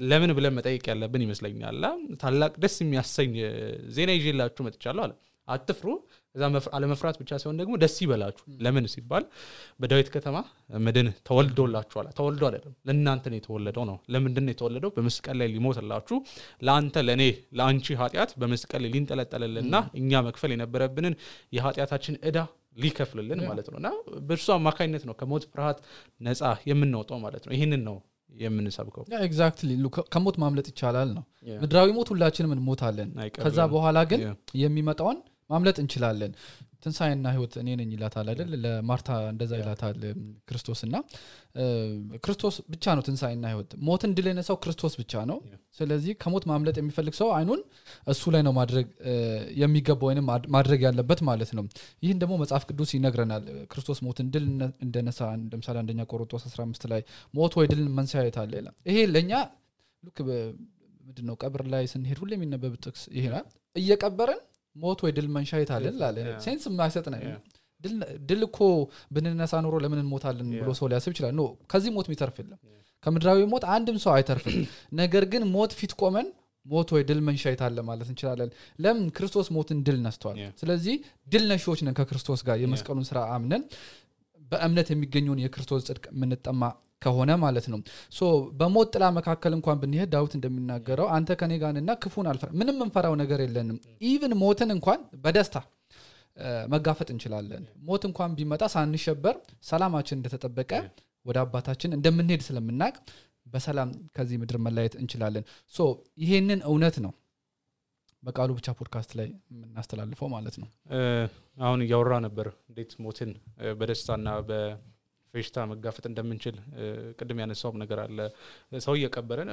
ለምን ብለን መጠየቅ ያለብን ይመስለኛል? ታላቅ ደስ የሚያሰኝ ዜና ይዤላችሁ መጥቻለሁ አለ። አትፍሩ እዛ መፍ- አለመፍራት ብቻ ሲሆን ደግሞ ደስ ይበላችሁ። ለምን ሲባል በዳዊት ከተማ መድን ተወልዶላችኋል። ተወልዶ አይደለም ለእናንተ ነው የተወለደው ነው። ለምንድን ነው የተወለደው? በመስቀል ላይ ሊሞትላችሁ ለአንተ ለእኔ ለአንቺ ኃጢአት በመስቀል ላይ ሊንጠለጠልልና እኛ መክፈል የነበረብንን የኃጢአታችን እዳ ሊከፍልልን ማለት ነው። እና በእርሱ አማካኝነት ነው ከሞት ፍርሃት ነፃ የምንወጣው ማለት ነው። ይህንን ነው የምንሰብከው። exactly ከሞት ማምለጥ ይቻላል ነው. ምድራዊ ሞት ሁላችንም እንሞታለን። ከዛ በኋላ ግን. የሚመጣውን ማምለጥ እንችላለን። ትንሣኤና ህይወት እኔ ነኝ ይላታል አይደል? ለማርታ እንደዛ ይላታል ክርስቶስ እና ክርስቶስ ብቻ ነው ትንሣኤና ህይወት። ሞትን ድል የነሳው ክርስቶስ ብቻ ነው. ስለዚህ ከሞት ማምለጥ የሚፈልግ ሰው አይኑን እሱ ላይ ነው ማድረግ የሚገባ ወይም ማድ- ማድረግ ያለበት ማለት ነው። ይህን ደግሞ መጽሐፍ ቅዱስ ይነግረናል። ክርስቶስ ሞትን ድል እንደነሳ ለምሳሌ አንደኛ ቆሮንቶስ 15 ላይ ሞት ወይ ድልን መንሳየት አለ ይላል። ይሄ ለእኛ ልክ ምንድን ነው ቀብር ላይ ስንሄድ ሁሌ የሚነበብ ጥቅስ ይሄ ነው። እየቀበርን ሞት ወይ ድል መንሻህ የት አለ ላለ Yeah. sense የማይሰጥ ነው. ድል- እኮ ብንነሳ ኖሮ ለምን እንሞታለን ብሎ. ሰው ሊያስብ ይችላል no ከዚህ ሞት የሚተርፍ የለም ከምድራዊ ሞት አንድም ሰው አይተርፍም ነገር ግን ሞት ፊት ቆመን ሞት ወይ ድል መንሻህ የት አለ ማለት እንችላለን ለምን ክርስቶስ ሞትን ድል ነስተዋል. ስለዚህ ድል ነሺዎች ነን ከክርስቶስ ጋር የመስቀሉን ስራ አምነን በእምነት የሚገኘውን የክርስቶስ ጽድቅ የምንጠማ ከሆነ ማለት ነው። so በሞት ጥላ መካከል እንኳን ብንሄድ ዳዊት እንደሚናገረው አንተ ከኔ ጋር ነህና ክፉን አልፈራ ምንም እንፈራው ነገር የለንም። even ሞትን እንኳን በደስታ መጋፈጥ እንችላለን። ሞት እንኳን ቢመጣ ሳንሸበር ሰላማችን እንደተጠበቀ ወደ አባታችን እንደምንሄድ ስለምናቅ በሰላም ከዚህ ምድር መለየት እንችላለን። so ይሄንን እውነት ነው በቃሉ ብቻ ፖድካስት ላይ የምናስተላልፈው ማለት ነው። አሁን እያወራ ነበር እንዴት ሞትን በደስታና በፌሽታ መጋፈጥ እንደምንችል ቅድም ያነሳውም ነገር አለ። ሰው እየቀበረን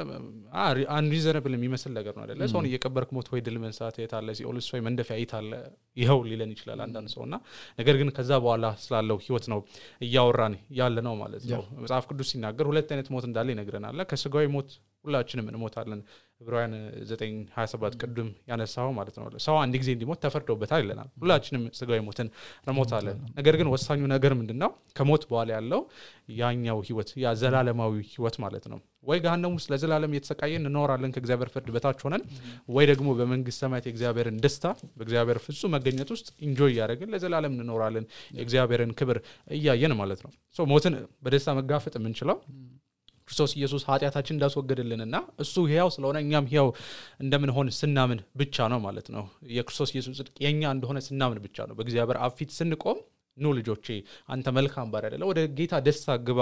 አንሪዘነብል የሚመስል ነገር ነው አደለ ሰውን እየቀበርክ ሞት ወይ ድል መንሳት የት አለ? ሲኦልስ ወይ መንደፊያ የት አለ? ይኸው ሊለን ይችላል አንዳንድ ሰው። እና ነገር ግን ከዛ በኋላ ስላለው ህይወት ነው እያወራን ያለ ነው ማለት ነው። መጽሐፍ ቅዱስ ሲናገር ሁለት አይነት ሞት እንዳለ ይነግረናል። ከስጋዊ ሞት ሁላችንም እንሞታለን። ዕብራውያን 927 ቅድም ያነሳው ማለት ነው። ሰው አንድ ጊዜ እንዲሞት ተፈርዶበታል ይለናል። ሁላችንም ስጋዊ ሞትን እንሞታለን። ነገር ግን ወሳኙ ነገር ምንድን ነው ከሞት በኋላ ያለው ያኛው ህይወት ያ ዘላለማዊ ህይወት ማለት ነው። ወይ ገሃነም ውስጥ ለዘላለም እየተሰቃየን እንኖራለን ከእግዚአብሔር ፍርድ በታች ሆነን ወይ ደግሞ በመንግስት ሰማያት የእግዚአብሔርን ደስታ በእግዚአብሔር ፍጹም መገኘት ውስጥ enjoy እያደረግን ለዘላለም እንኖራለን። የእግዚአብሔርን ክብር እያየን ማለት ነው። ሞትን በደስታ መጋፈጥ የምንችለው ክርስቶስ ኢየሱስ ኃጢአታችን እንዳስወገድልንና እሱ ህያው ስለሆነ እኛም ህያው እንደምንሆን ስናምን ብቻ ነው ማለት ነው። የክርስቶስ ኢየሱስ ጽድቅ የእኛ እንደሆነ ስናምን ብቻ ነው። በእግዚአብሔር አብ ፊት ስንቆም ኑ ልጆቼ አንተ መልካም ባሪያ አይደለ ወደ ጌታ ደስታ ግባ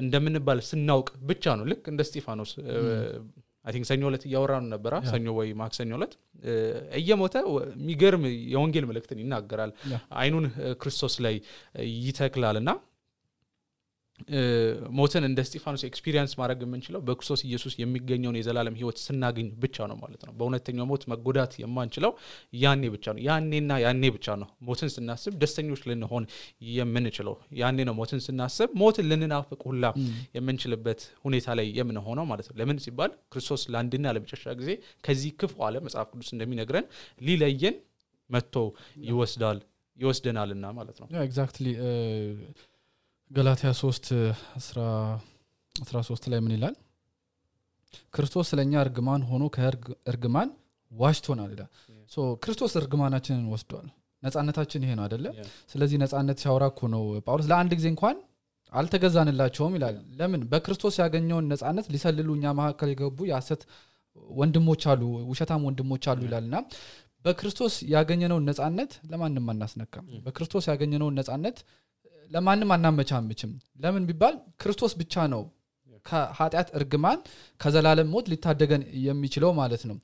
እንደምንባል ስናውቅ ብቻ ነው። ልክ እንደ ስጢፋኖስ አይ ሰኞ ዕለት እያወራን ነበራ ሰኞ ወይ ማክሰኞ ዕለት እ፣ እየሞተ የሚገርም የወንጌል መልእክትን ይናገራል። አይኑን ክርስቶስ ላይ ይተክላል እና ሞትን እንደ ስጢፋኖስ experience ማድረግ የምንችለው በክርስቶስ ኢየሱስ የሚገኘውን የዘላለም ህይወት ስናገኝ ብቻ ነው ማለት ነው። በእውነተኛው ሞት መጎዳት የማንችለው ያኔ ብቻ ነው። ያኔና ያኔ ብቻ ነው ሞትን ስናስብ ደስተኞች ልንሆን የምንችለው። ያኔ ነው ሞትን ስናስብ ሞትን ልንናፍቅ ሁላ የምንችልበት ሁኔታ ላይ የምንሆነው ማለት ነው። ለምን ሲባል ክርስቶስ ለአንድና ለመጨረሻ ጊዜ ከዚህ ክፉ ዓለም መጽሐፍ ቅዱስ እንደሚነግረን ሊለየን መጥቶ ይወስዳል ይወስደናልና ማለት ነው። exactly ገላትያ 3 13 ላይ ምን ይላል? ክርስቶስ ስለኛ እርግማን ሆኖ ከእርግማን ዋሽቶናል ይላል። ክርስቶስ እርግማናችንን ወስዷል። ነጻነታችን ይሄ ነው አደለ. ስለዚህ ነጻነት ሲያወራ እኮ ነው ጳውሎስ ለአንድ ጊዜ እንኳን አልተገዛንላቸውም ይላል። ለምን? በክርስቶስ ያገኘውን ነጻነት ሊሰልሉ እኛ መካከል የገቡ የሐሰት ወንድሞች አሉ ውሸታም ወንድሞች አሉ ይላል። እና በክርስቶስ ያገኘነውን ነጻነት ለማንም አናስነካም። በክርስቶስ ያገኘነውን ነጻነት ለማንም አናመቻምችም። ለምን ቢባል ክርስቶስ ብቻ ነው ከኃጢአት እርግማን ከዘላለም ሞት ሊታደገን የሚችለው ማለት ነው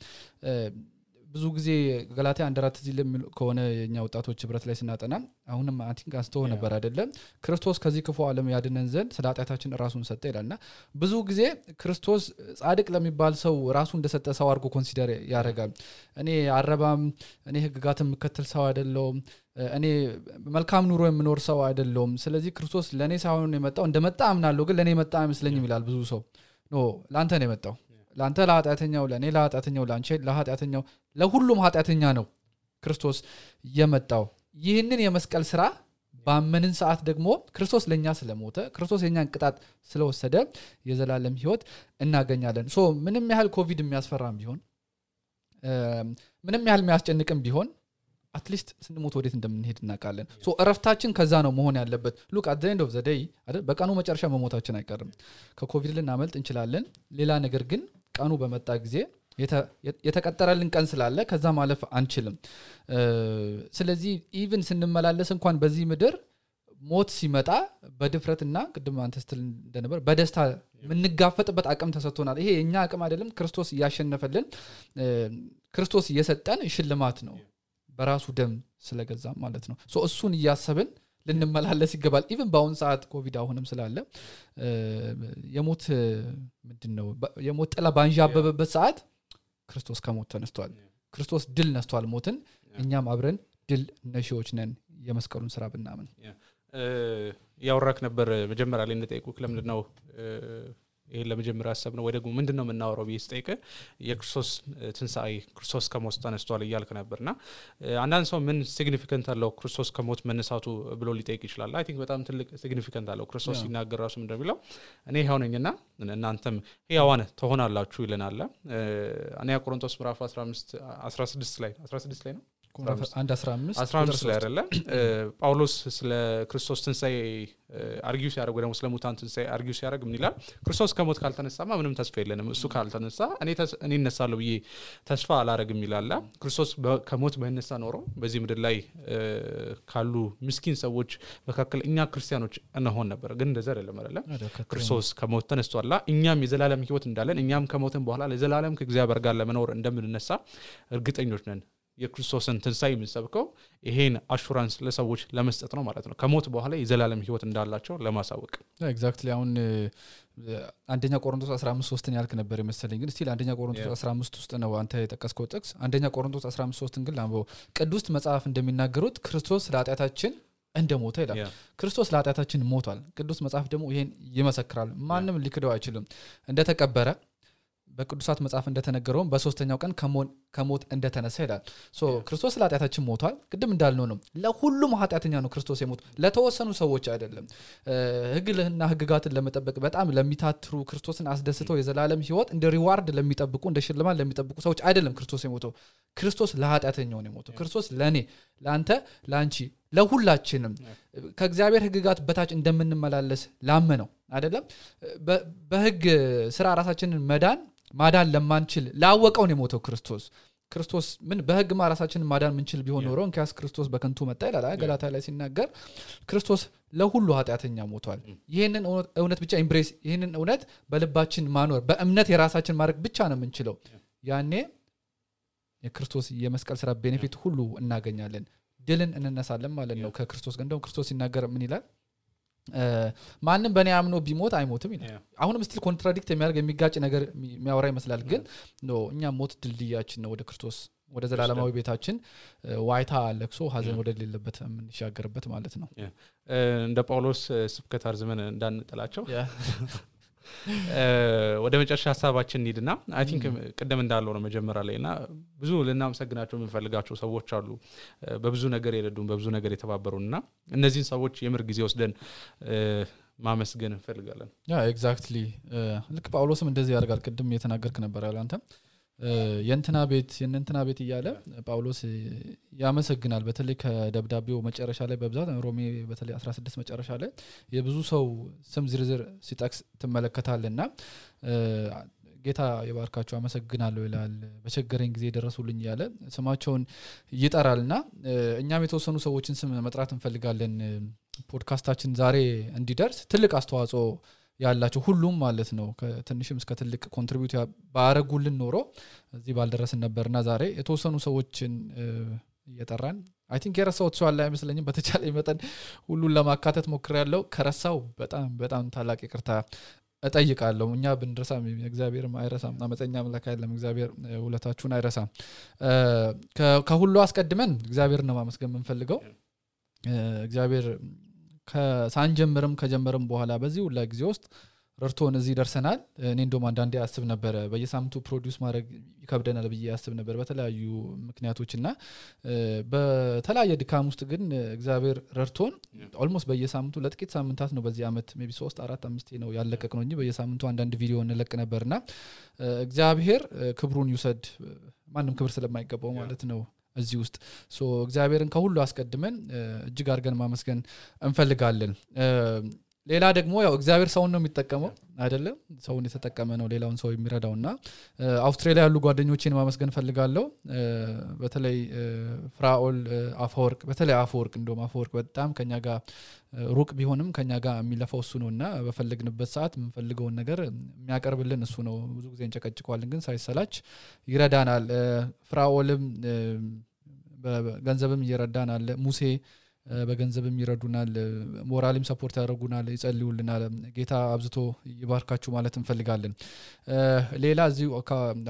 ብዙ ጊዜ ገላትያ አንድ አራት ለሚል ከሆነ የኛ ወጣቶች ህብረት ላይ ስናጠና አሁንም I think አንስተው ነበር አይደለም። ክርስቶስ ከዚህ ክፉ ዓለም ያድነን ዘንድ ስለ ኃጢአታችን ራሱን ሰጠ ይላል። እና ብዙ ጊዜ ክርስቶስ ጻድቅ ለሚባል ሰው ራሱ እንደሰጠ ሰው አድርጎ consider ያደርጋል። እኔ አልረባም እኔ ህግጋት የምከተል ሰው አይደለሁም እኔ መልካም ኑሮ የምኖር ሰው አይደለሁም ስለዚህ ክርስቶስ ለእኔ ሳይሆን የመጣው እንደመጣ አምናለሁ ግን ለእኔ መጣ አይመስለኝም ይላል ብዙ ሰው። no ለአንተ ነው የመጣው ለአንተ ለኃጢአተኛው ለእኔ ለኃጢአተኛው ለአንቺ ለኃጢአተኛው ለሁሉም ኃጢአተኛ ነው ክርስቶስ የመጣው። ይህንን የመስቀል ስራ ባመንን ሰዓት ደግሞ ክርስቶስ ለእኛ ስለሞተ ክርስቶስ የእኛን ቅጣት ስለወሰደ የዘላለም ህይወት እናገኛለን። so ምንም ያህል ኮቪድ የሚያስፈራም ቢሆን ምንም ያህል የሚያስጨንቅም ቢሆን at least ስንሞት ወዴት እንደምንሄድ እናውቃለን። እረፍታችን ከዛ ነው መሆን ያለበት። look at the end of the day በቀኑ መጨረሻ መሞታችን አይቀርም። ከኮቪድ ልናመልጥ እንችላለን። ሌላ ነገር ግን ቀኑ በመጣ ጊዜ የተቀጠረልን ቀን ስላለ ከዛ ማለፍ አንችልም። ስለዚህ even ስንመላለስ እንኳን በዚህ ምድር ሞት ሲመጣ በድፍረትና ቅድም አንተ ስትል እንደነበር በደስታ የምንጋፈጥበት አቅም ተሰጥቶናል። ይሄ የእኛ አቅም አይደለም። ክርስቶስ እያሸነፈልን ክርስቶስ እየሰጠን ሽልማት ነው። በራሱ ደም ስለገዛም ማለት ነው። እሱን እያሰብን ልንመላለስ ይገባል። even በአሁን ሰዓት ኮቪድ አሁንም ስላለ የሞት ምንድን ነው የሞት ጥላ ባንዣበበት ሰዓት ክርስቶስ ከሞት ተነስቷል። ክርስቶስ ድል ነስቷል ሞትን። እኛም አብረን ድል ነሺዎች ነን። የመስቀሉን ስራ ብናምን። ያወራክ ነበር መጀመሪያ ላይ እንደጠየቅኩህ ለምንድን ነው ይህን ለመጀመሪያ ሀሳብ ነው ወይ ደግሞ ምንድን ነው የምናወራው ብዬ ስጠይቅ የክርስቶስ ትንሣኤ ክርስቶስ ከሞት ተነስቷል እያልክ ነበር። እና አንዳንድ ሰው ምን significant አለው ክርስቶስ ከሞት መነሳቱ ብሎ ሊጠይቅ ይችላል። I think በጣም ትልቅ significant አለው ክርስቶስ ሲናገር ራሱ እንደሚለው እኔ ህያው ነኝና እናንተም ህያዋን ትሆናላችሁ ይለናል። አንደኛ ቆሮንቶስ ምዕራፍ 16 ላይ 16 ላይ ነው አንድ 15 አስራ አምስት ላይ አይደለ? ጳውሎስ ስለ ክርስቶስ ትንሣኤ አርጊው ሲያደርግ ደግሞ ስለ ሙታን ትንሣኤ አርጊው ሲያደርግ ምን ይላል? ክርስቶስ ከሞት ካልተነሳማ ምንም ተስፋ የለንም። እሱ ካልተነሳ እኔ እነሳለሁ ብዬ ተስፋ አላረግም ይላል። ክርስቶስ ከሞት ባይነሳ ኖሮ በዚህ ምድር ላይ ካሉ ምስኪን ሰዎች መካከል እኛ ክርስቲያኖች እንሆን ነበር። ግን እንደዚ አይደለም አይደለ? ክርስቶስ ከሞት ተነስቷላ እኛም የዘላለም ህይወት እንዳለን እኛም ከሞትን በኋላ ለዘላለም ከእግዚአብሔር ጋር ለመኖር እንደምንነሳ እርግጠኞች ነን የክርስቶስን ትንሣኤ የምንሰብከው ይሄን assurance ለሰዎች ለመስጠት ነው ማለት ነው። ከሞት በኋላ የዘላለም ህይወት እንዳላቸው ለማሳወቅ። exactly አሁን አንደኛ ቆሮንቶስ 15 ሶስትን ያልክ ነበር የመሰለኝ። ግን still አንደኛ ቆሮንቶስ 15 ውስጥ ነው አንተ የጠቀስከው ጥቅስ። አንደኛ ቆሮንቶስ 15 ሶስትን ግን ላንበው ቅዱስ መጽሐፍ እንደሚናገሩት ክርስቶስ ለኃጢአታችን እንደ ሞተ ይላል ክርስቶስ ለኃጢአታችን ሞቷል። ቅዱስ መጽሐፍ ደግሞ ይሄን ይመሰክራል። ማንም ሊክደው አይችልም። እንደተቀበረ በቅዱሳት መጽሐፍ እንደተነገረውም በሶስተኛው ቀን ከሞት እንደተነሳ ይላል። ክርስቶስ ለኃጢአታችን ሞቷል። ቅድም እንዳልነው ነው። ለሁሉም ኃጢአተኛ ነው ክርስቶስ የሞቱ ለተወሰኑ ሰዎች አይደለም። ህግና ህግጋትን ለመጠበቅ በጣም ለሚታትሩ ክርስቶስን አስደስተው የዘላለም ህይወት እንደ ሪዋርድ ለሚጠብቁ እንደ ሽልማት ለሚጠብቁ ሰዎች አይደለም ክርስቶስ የሞተው። ክርስቶስ ለኃጢአተኛው ነው የሞተው። ክርስቶስ ለእኔ ለአንተ ለአንቺ ለሁላችንም ከእግዚአብሔር ህግጋት በታች እንደምንመላለስ ላመነው። አይደለም? በህግ ስራ ራሳችንን መዳን ማዳን ለማንችል ላቃተን ነው የሞተው ክርስቶስ። ክርስቶስ ምን በህግማ ራሳችንን ማዳን ምንችል ቢሆን ኖሮ እንኪያስ ክርስቶስ በከንቱ መጣ ይላል ገላትያ ላይ ሲናገር ክርስቶስ ለሁሉ ኃጢአተኛ ሞቷል። ይህንን እውነት ብቻ embrace ይህንን እውነት በልባችን ማኖር በእምነት የራሳችን ማድረግ ብቻ ነው የምንችለው። ያኔ የክርስቶስ የመስቀል ስራ benefit ሁሉ እናገኛለን። ድልን እንነሳለን ማለት ነው ከክርስቶስ ጋር። እንደውም ክርስቶስ ሲናገር ምን ይላል ማንም በእኔ አምኖ ቢሞት አይሞትም ይላል። አሁንም still contradict የሚያደርግ የሚጋጭ ነገር የሚያወራ ይመስላል። ግን እኛ ሞት ድልድያችን ነው። ወደ ክርስቶስ ወደ ዘላለማዊ ቤታችን ዋይታ ለቅሶ ሀዘን ወደሌለበት የምንሻገርበት ማለት ነው። እንደ ጳውሎስ ስብከት አርዝመን እንዳንጥላቸው ወደ መጨረሻ ሀሳባችን እንሂድና I think ቅድም እንዳለው ነው መጀመሪያ ላይ እና ብዙ ልናመሰግናቸው የምንፈልጋቸው ሰዎች አሉ። በብዙ ነገር የረዱን በብዙ ነገር የተባበሩን እና እነዚህን ሰዎች የምር ጊዜ ወስደን ማመስገን እንፈልጋለን። exactly ልክ ጳውሎስም እንደዚህ ያደርጋል። ቅድም እየተናገርክ ነበር ያለ አንተ የእንትና ቤት የእንትና ቤት እያለ ጳውሎስ ያመሰግናል። በተለይ ከደብዳቤው መጨረሻ ላይ በብዛት ሮሜ በተለይ 16 መጨረሻ ላይ የብዙ ሰው ስም ዝርዝር ሲጠቅስ ትመለከታል እና ጌታ ይባርካቸው አመሰግናለሁ ይላል። በቸገረኝ ጊዜ የደረሱልኝ እያለ ስማቸውን ይጠራል እና እኛም የተወሰኑ ሰዎችን ስም መጥራት እንፈልጋለን። ፖድካስታችን ዛሬ እንዲደርስ ትልቅ አስተዋጽኦ ያላቸው ሁሉም ማለት ነው። ከትንሽም እስከ ትልቅ contribute ባረጉልን ኖሮ እዚህ ባልደረስን ነበርና ዛሬ የተወሰኑ ሰዎችን እየጠራን I think የረሳሁት ሰው አለ አይመስለኝም። በተቻለ መጠን ሁሉን ለማካተት ሞክር ያለው ከረሳው በጣም በጣም ታላቅ ይቅርታ እጠይቃለሁ። እኛ ብንረሳም እግዚአብሔር አይረሳም። አመፀኛ አምላክ አይደለም። እግዚአብሔር ውለታችሁን አይረሳም። ከሁሉ አስቀድመን እግዚአብሔር ነው ማመስገን የምንፈልገው። እግዚአብሔር ሳንጀምርም ከጀመርንም በኋላ በዚህ ሁላ ጊዜ ውስጥ ረድቶን እዚህ ደርሰናል። እኔ እንደም አንዳንዴ አስብ ነበረ በየሳምንቱ produce ማድረግ ይከብደናል ብዬ አስብ ነበር በተለያዩ ምክንያቶች። እና በተለያየ ድካም ውስጥ ግን እግዚአብሔር ረድቶን almost በየሳምንቱ ለጥቂት ሳምንታት ነው በዚህ ዓመት ቢ ሶስት አራት አምስቴ ነው ያለቀቅነው እንጂ በየሳምንቱ አንዳንድ ቪዲዮ እንለቅ ነበርና እግዚአብሔር ክብሩን ይውሰድ ማንም ክብር ስለማይገባው ማለት ነው እዚህ ውስጥ እግዚአብሔርን ከሁሉ አስቀድመን እጅግ አድርገን ማመስገን እንፈልጋለን ሌላ ደግሞ ያው እግዚአብሔር ሰውን ነው የሚጠቀመው አይደለም? ሰውን የተጠቀመ ነው ሌላውን ሰው የሚረዳው እና አውስትራሊያ ያሉ ጓደኞቼን ማመስገን ፈልጋለሁ በተለይ ፍራኦል አፈወርቅ በተለይ አፈወርቅ እንደም አፈወርቅ በጣም ከኛ ጋር ሩቅ ቢሆንም ከኛ ጋር የሚለፋው እሱ ነው እና በፈለግንበት ሰዓት የምንፈልገውን ነገር የሚያቀርብልን እሱ ነው። ብዙ ጊዜ እንጨቀጭቀዋለን ግን ሳይሰላች ይረዳናል። ፍራኦልም ገንዘብም እየረዳን አለ። ሙሴ በገንዘብም ይረዱናል ሞራልም ሰፖርት ያደርጉናል ይጸልዩልናል ጌታ አብዝቶ ይባርካችሁ ማለት እንፈልጋለን። ሌላ እዚሁ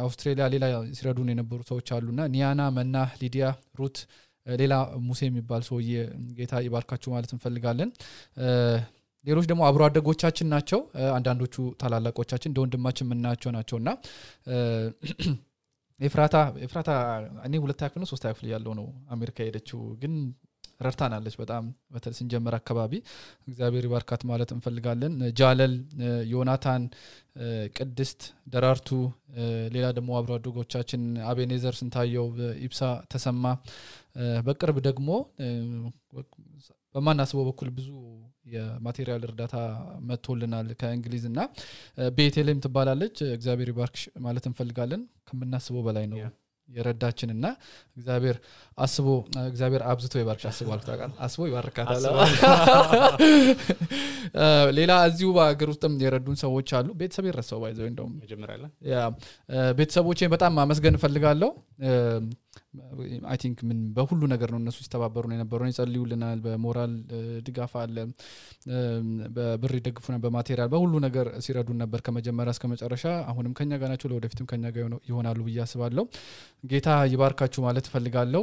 አውስትሬሊያ ሌላ ሲረዱን የነበሩ ሰዎች አሉና ኒያና መና ሊዲያ ሩት ሌላ ሙሴ የሚባል ሰውዬ ጌታ ይባርካችሁ ማለት እንፈልጋለን። ሌሎች ደግሞ አብሮ አደጎቻችን ናቸው። አንዳንዶቹ ታላላቆቻችን እንደ ወንድማችን የምናያቸው ናቸው እና ኤፍራታ ኤፍራታ እኔ ሁለት ክፍል ነው ሶስት ክፍል ያለው ነው አሜሪካ ሄደችው ግን ረድታናለች በጣም ስንጀምር አካባቢ። እግዚአብሔር ይባርካት ማለት እንፈልጋለን። ጃለል ዮናታን ቅድስት ደራርቱ ሌላ ደግሞ አብሮ አደጎቻችን አቤኔዘር ስንታየው ኢብሳ ተሰማ። በቅርብ ደግሞ በማናስበው በኩል ብዙ የማቴሪያል እርዳታ መጥቶልናል ከእንግሊዝ እና ቤቴሌም ትባላለች። እግዚአብሔር ይባርክሽ ማለት እንፈልጋለን። ከምናስበው በላይ ነው የረዳችን እና እግዚአብሔር አስቦ እግዚአብሔር አብዝቶ ይባርክሽ አስቦ አልኩ አስቦ ይባርካታል። ሌላ እዚሁ በሀገር ውስጥም የረዱን ሰዎች አሉ። ቤተሰብ የረሰው by the way እንደውም ቤተሰቦቼን በጣም ማመስገን እፈልጋለሁ I think ምን በሁሉ ነገር ነው እነሱ ሲተባበሩ ነው የነበረው። ይጸልዩልናል በሞራል ድጋፍ አለ በብር ይደግፉናል በ material በሁሉ ነገር ሲረዱን ነበር ከመጀመሪያ እስከ መጨረሻ። አሁንም ከኛ ጋር ናቸው ለወደፊትም ከኛ ጋር ይሆናሉ ብዬ አስባለሁ። ጌታ ይባርካችሁ ማለት እፈልጋለሁ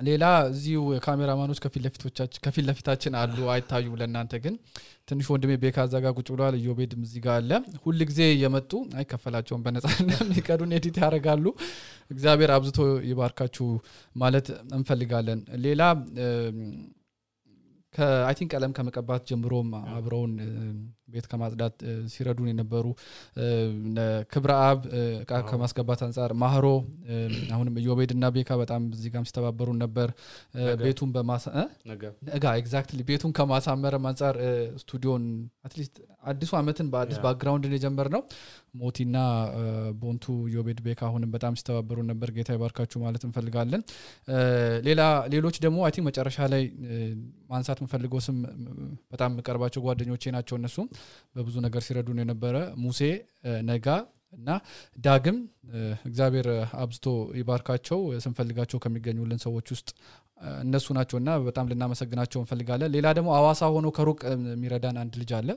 ሌላ እዚሁ ካሜራማኖች ከፊት ለፊታችን አሉ አይታዩም ለእናንተ ግን። ትንሽ ወንድሜ ቤካ እዛ ጋር ቁጭ ብሏል እዮቤድም እዚህ ጋር አለ። ሁል ጊዜ የመጡ አይከፈላቸውም በነጻ የሚቀዱን edit ያደርጋሉ። እግዚአብሔር አብዝቶ ይባርካችሁ ማለት እንፈልጋለን። ሌላ I think ቀለም ከመቀባት ጀምሮም አብረውን ቤት ከማጽዳት ሲረዱን የነበሩ ክብረ አብ እቃ ከማስገባት አንጻር ማህሮ አሁንም ኢዮቤድ እና ቤካ በጣም እዚህ ጋም ሲተባበሩን ነበር። ቤቱን በማጋ exactly ቤቱን ከማሳመርም አንጻር ስቱዲዮን at least አዲሱ አመትን በአዲስ background ን የጀመርነው ሞቲና ቦንቱ ኢዮቤድ ቤካ አሁንም በጣም ሲተባበሩን ነበር። ጌታ ይባርካችሁ ማለት እንፈልጋለን። ሌላ ሌሎች ደግሞ አይ መጨረሻ ላይ ማንሳት የምፈልገው ስም በጣም የምቀርባቸው ጓደኞቼ ናቸው እነሱም። በብዙ ነገር ሲረዱን የነበረ ሙሴ ነጋ እና ዳግም እግዚአብሔር አብዝቶ ይባርካቸው። ስንፈልጋቸው ከሚገኙልን ሰዎች ውስጥ እነሱ ናቸው እና በጣም ልናመሰግናቸው እንፈልጋለን። ሌላ ደግሞ አዋሳ ሆኖ ከሩቅ የሚረዳን አንድ ልጅ አለ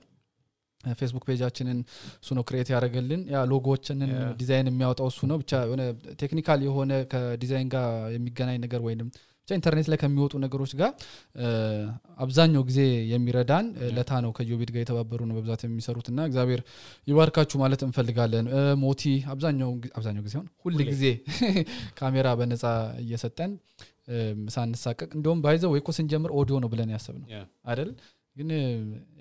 ፌስቡክ page ኣችንን እሱ ነው create ያደረገልን። ያ ሎጎችንን ዲዛይን የሚያወጣው እሱ ነው። ብቻ የሆነ technical የሆነ ከዲዛይን ጋር የሚገናኝ ነገር ወይም ብቻ ኢንተርኔት ላይ ከሚወጡ ነገሮች ጋር አብዛኛው ጊዜ የሚረዳን ለታ ነው ከዮቤድ ጋር የተባበሩ ነው በብዛት የሚሰሩት እና እግዚአብሔር ይባርካችሁ ማለት እንፈልጋለን። ሞቲ አብዛኛው ጊዜ ሆን ሁል ጊዜ ካሜራ በነፃ እየሰጠን ሳንሳቀቅ እንዲሁም by the way ወይ እኮ ስንጀምር ኦዲዮ ነው ብለን ያሰብነው አይደል ግን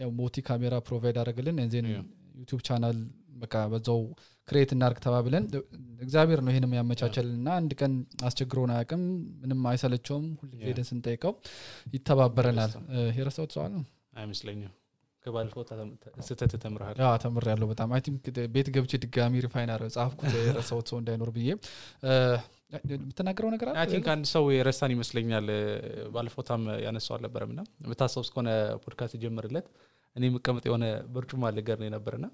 ያው ሞቲ ካሜራ provide አደረግልን then YouTube channel በቃ በዛው create እናርግ ተባብለን እግዚአብሔር ነው ይህንም ያመቻቸልን እና አንድ ቀን አስቸግሮን አያቅም ምንም አይሰለቸውም። ሁል ሄደን ስንጠይቀው ይተባበረናል። የረሳሁት ሰዋል ነው አይመስለኝም ከባለፈው ስህተት ተምርሃል ተምር ያለው በጣም I think ቤት ገብቼ ድጋሚ refine አረ ጻፍኩት የረሳሁት ሰው እንዳይኖር ብዬ። የምትናገረው ነገር I think አንድ ሰው የረሳን ይመስለኛል። ባለፈው ታም ያነሳው አልነበረም ና የምታስታውስ ከሆነ ፖድካስት ጀምርለት እኔ የምቀመጥ የሆነ በርጩማ ነገር ነው የነበርና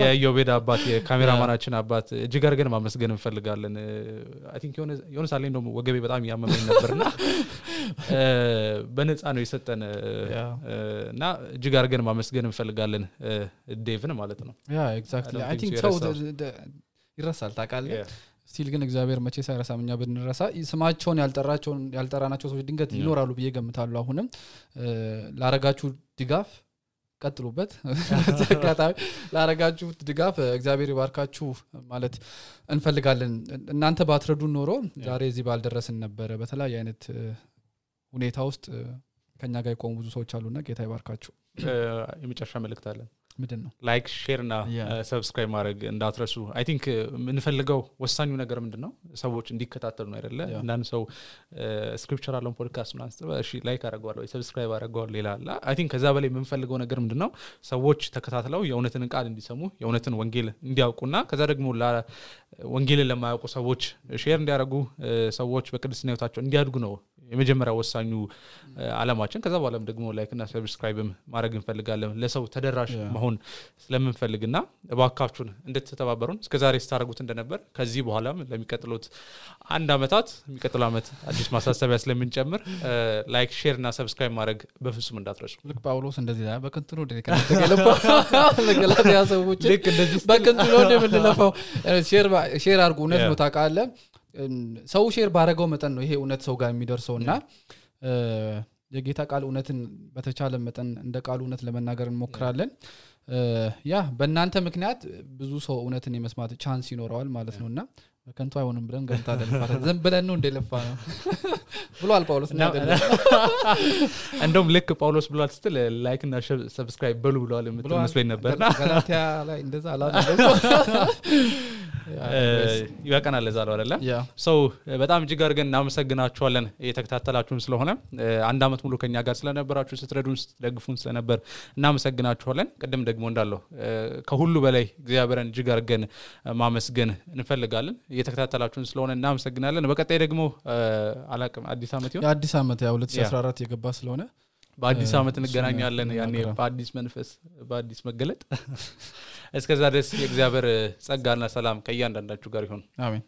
የኢዮቤድ አባት። የካሜራማናችን አባት እጅግ አድርገን ማመስገን እንፈልጋለን። think የሆነ ሳሌ እንደውም ወገቤ በጣም እያመመኝ ነበርና በነፃ ነው የሰጠን። እና እጅግ አድርገን ማመስገን እንፈልጋለን። ዴቭን ማለት ነው። ይረሳል ታውቃለህ. still ግን እግዚአብሔር መቼ ሳይረሳም እኛ ብንረሳ ስማቸውን ያልጠራናቸው ሰዎች ድንገት. ይኖራሉ ብዬ ገምታለሁ አሁንም። ላረጋችሁ ድጋፍ ቀጥሉበት። አጋጣሚ ላረጋችሁት ድጋፍ እግዚአብሔር ይባርካችሁ ማለት እንፈልጋለን። እናንተ ባትረዱን ኖሮ ዛሬ እዚህ ባልደረስን ነበረ። በተለያየ አይነት ሁኔታ ውስጥ ከኛ ጋር የቆሙ ብዙ ሰዎች አሉና ጌታ ይባርካችሁ። የመጨረሻ መልእክት አለን ምንድን ነው? like share እና. subscribe ማድረግ እንዳትረሱ. I think የምንፈልገው ወሳኙ ነገር ምንድን ነው? ሰዎች እንዲከታተሉ ነው አይደለ. አንዳንድ ሰው Scripture Alone podcast like አደረገዋለሁ subscribe አደረገዋለሁ ይላል I think ከዛ በላይ የምንፈልገው ነገር ምንድን ነው? ሰዎች ተከታትለው የእውነትን ቃል እንዲሰሙ የእውነትን ወንጌል እንዲያውቁና ከዛ ደግሞ ወንጌልን ለማያውቁ ሰዎች share እንዲያደርጉ እ፣ ሰዎች በቅድስና ህይወታቸው እንዲያድጉ ነው የመጀመሪያ ወሳኙ እ፣ አላማችን ከዛ በኋላም ደግሞ like ና subscribe ም ማድረግ እንፈልጋለን ለሰው ተደራሽ. መሆን ስለምንፈልግና እባካችሁን እንድትተባበሩን እስከዛሬ ስታደርጉት እንደነበር ከዚህ በኋላም ለሚቀጥሉት አንድ አመታት የሚቀጥሉ ዓመት አዲስ ማሳሰቢያ ስለምንጨምር like share እና subscribe ማድረግ በፍጹም እንዳትረሱ ልክ ጳውሎስ እንደዚህ የለፋው። ለገላትያ ሰዎች ወደ የምንለፋው share አድርጉ እውነት. ነው ታውቃለህ ሰው share ባረገው መጠን ነው ይሄ እውነት ሰው ጋር የሚደርሰው እና የጌታ ቃል እውነትን በተቻለ መጠን እንደ ቃሉ እውነት ለመናገር እንሞክራለን። ያ በእናንተ ምክንያት ብዙ ሰው እውነትን የመስማት chance ይኖረዋል ማለት ነው እና በከንቱ አይሆንም ብለን ገምታለን ዝም ብለን ነው እንደለፋ ነው ብሏል ጳውሎስ እንደውም ልክ ጳውሎስ ብሏል ስትል like እና subscribe በሉ ብለዋል የምትል ብሏል። መስሎኝ ነበርና ላይ እንደዛ አላሉ እ፣ ይበቃናል ለዛ ነው አደለ yeah። ሰው በጣም እጅግ አድርገን እናመሰግናችኋለን እየተከታተላችሁን ስለሆነ። አንድ አመት ሙሉ ከኛ ጋር ስለነበራችሁ ስትረዱን ስትደግፉን ስለነበር እናመሰግናችኋለን። ቅድም ደግሞ እንዳለው ከሁሉ በላይ እግዚአብሔርን እጅግ አድርገን ማመስገን እንፈልጋለን። እየተከታተላችሁን ስለሆነ እናመሰግናለን። በቀጣይ ደግሞ አላቅም አዲስ አመት ይሆን? የአዲስ ዓመት ያው 2014 የገባ ስለሆነ በአዲስ አመት እንገናኛለን። ያኔ በአዲስ መንፈስ በአዲስ መገለጥ እስከዛ ድረስ የእግዚአብሔር ጸጋና ሰላም ከእያንዳንዳችሁ ጋር ይሁን። አሜን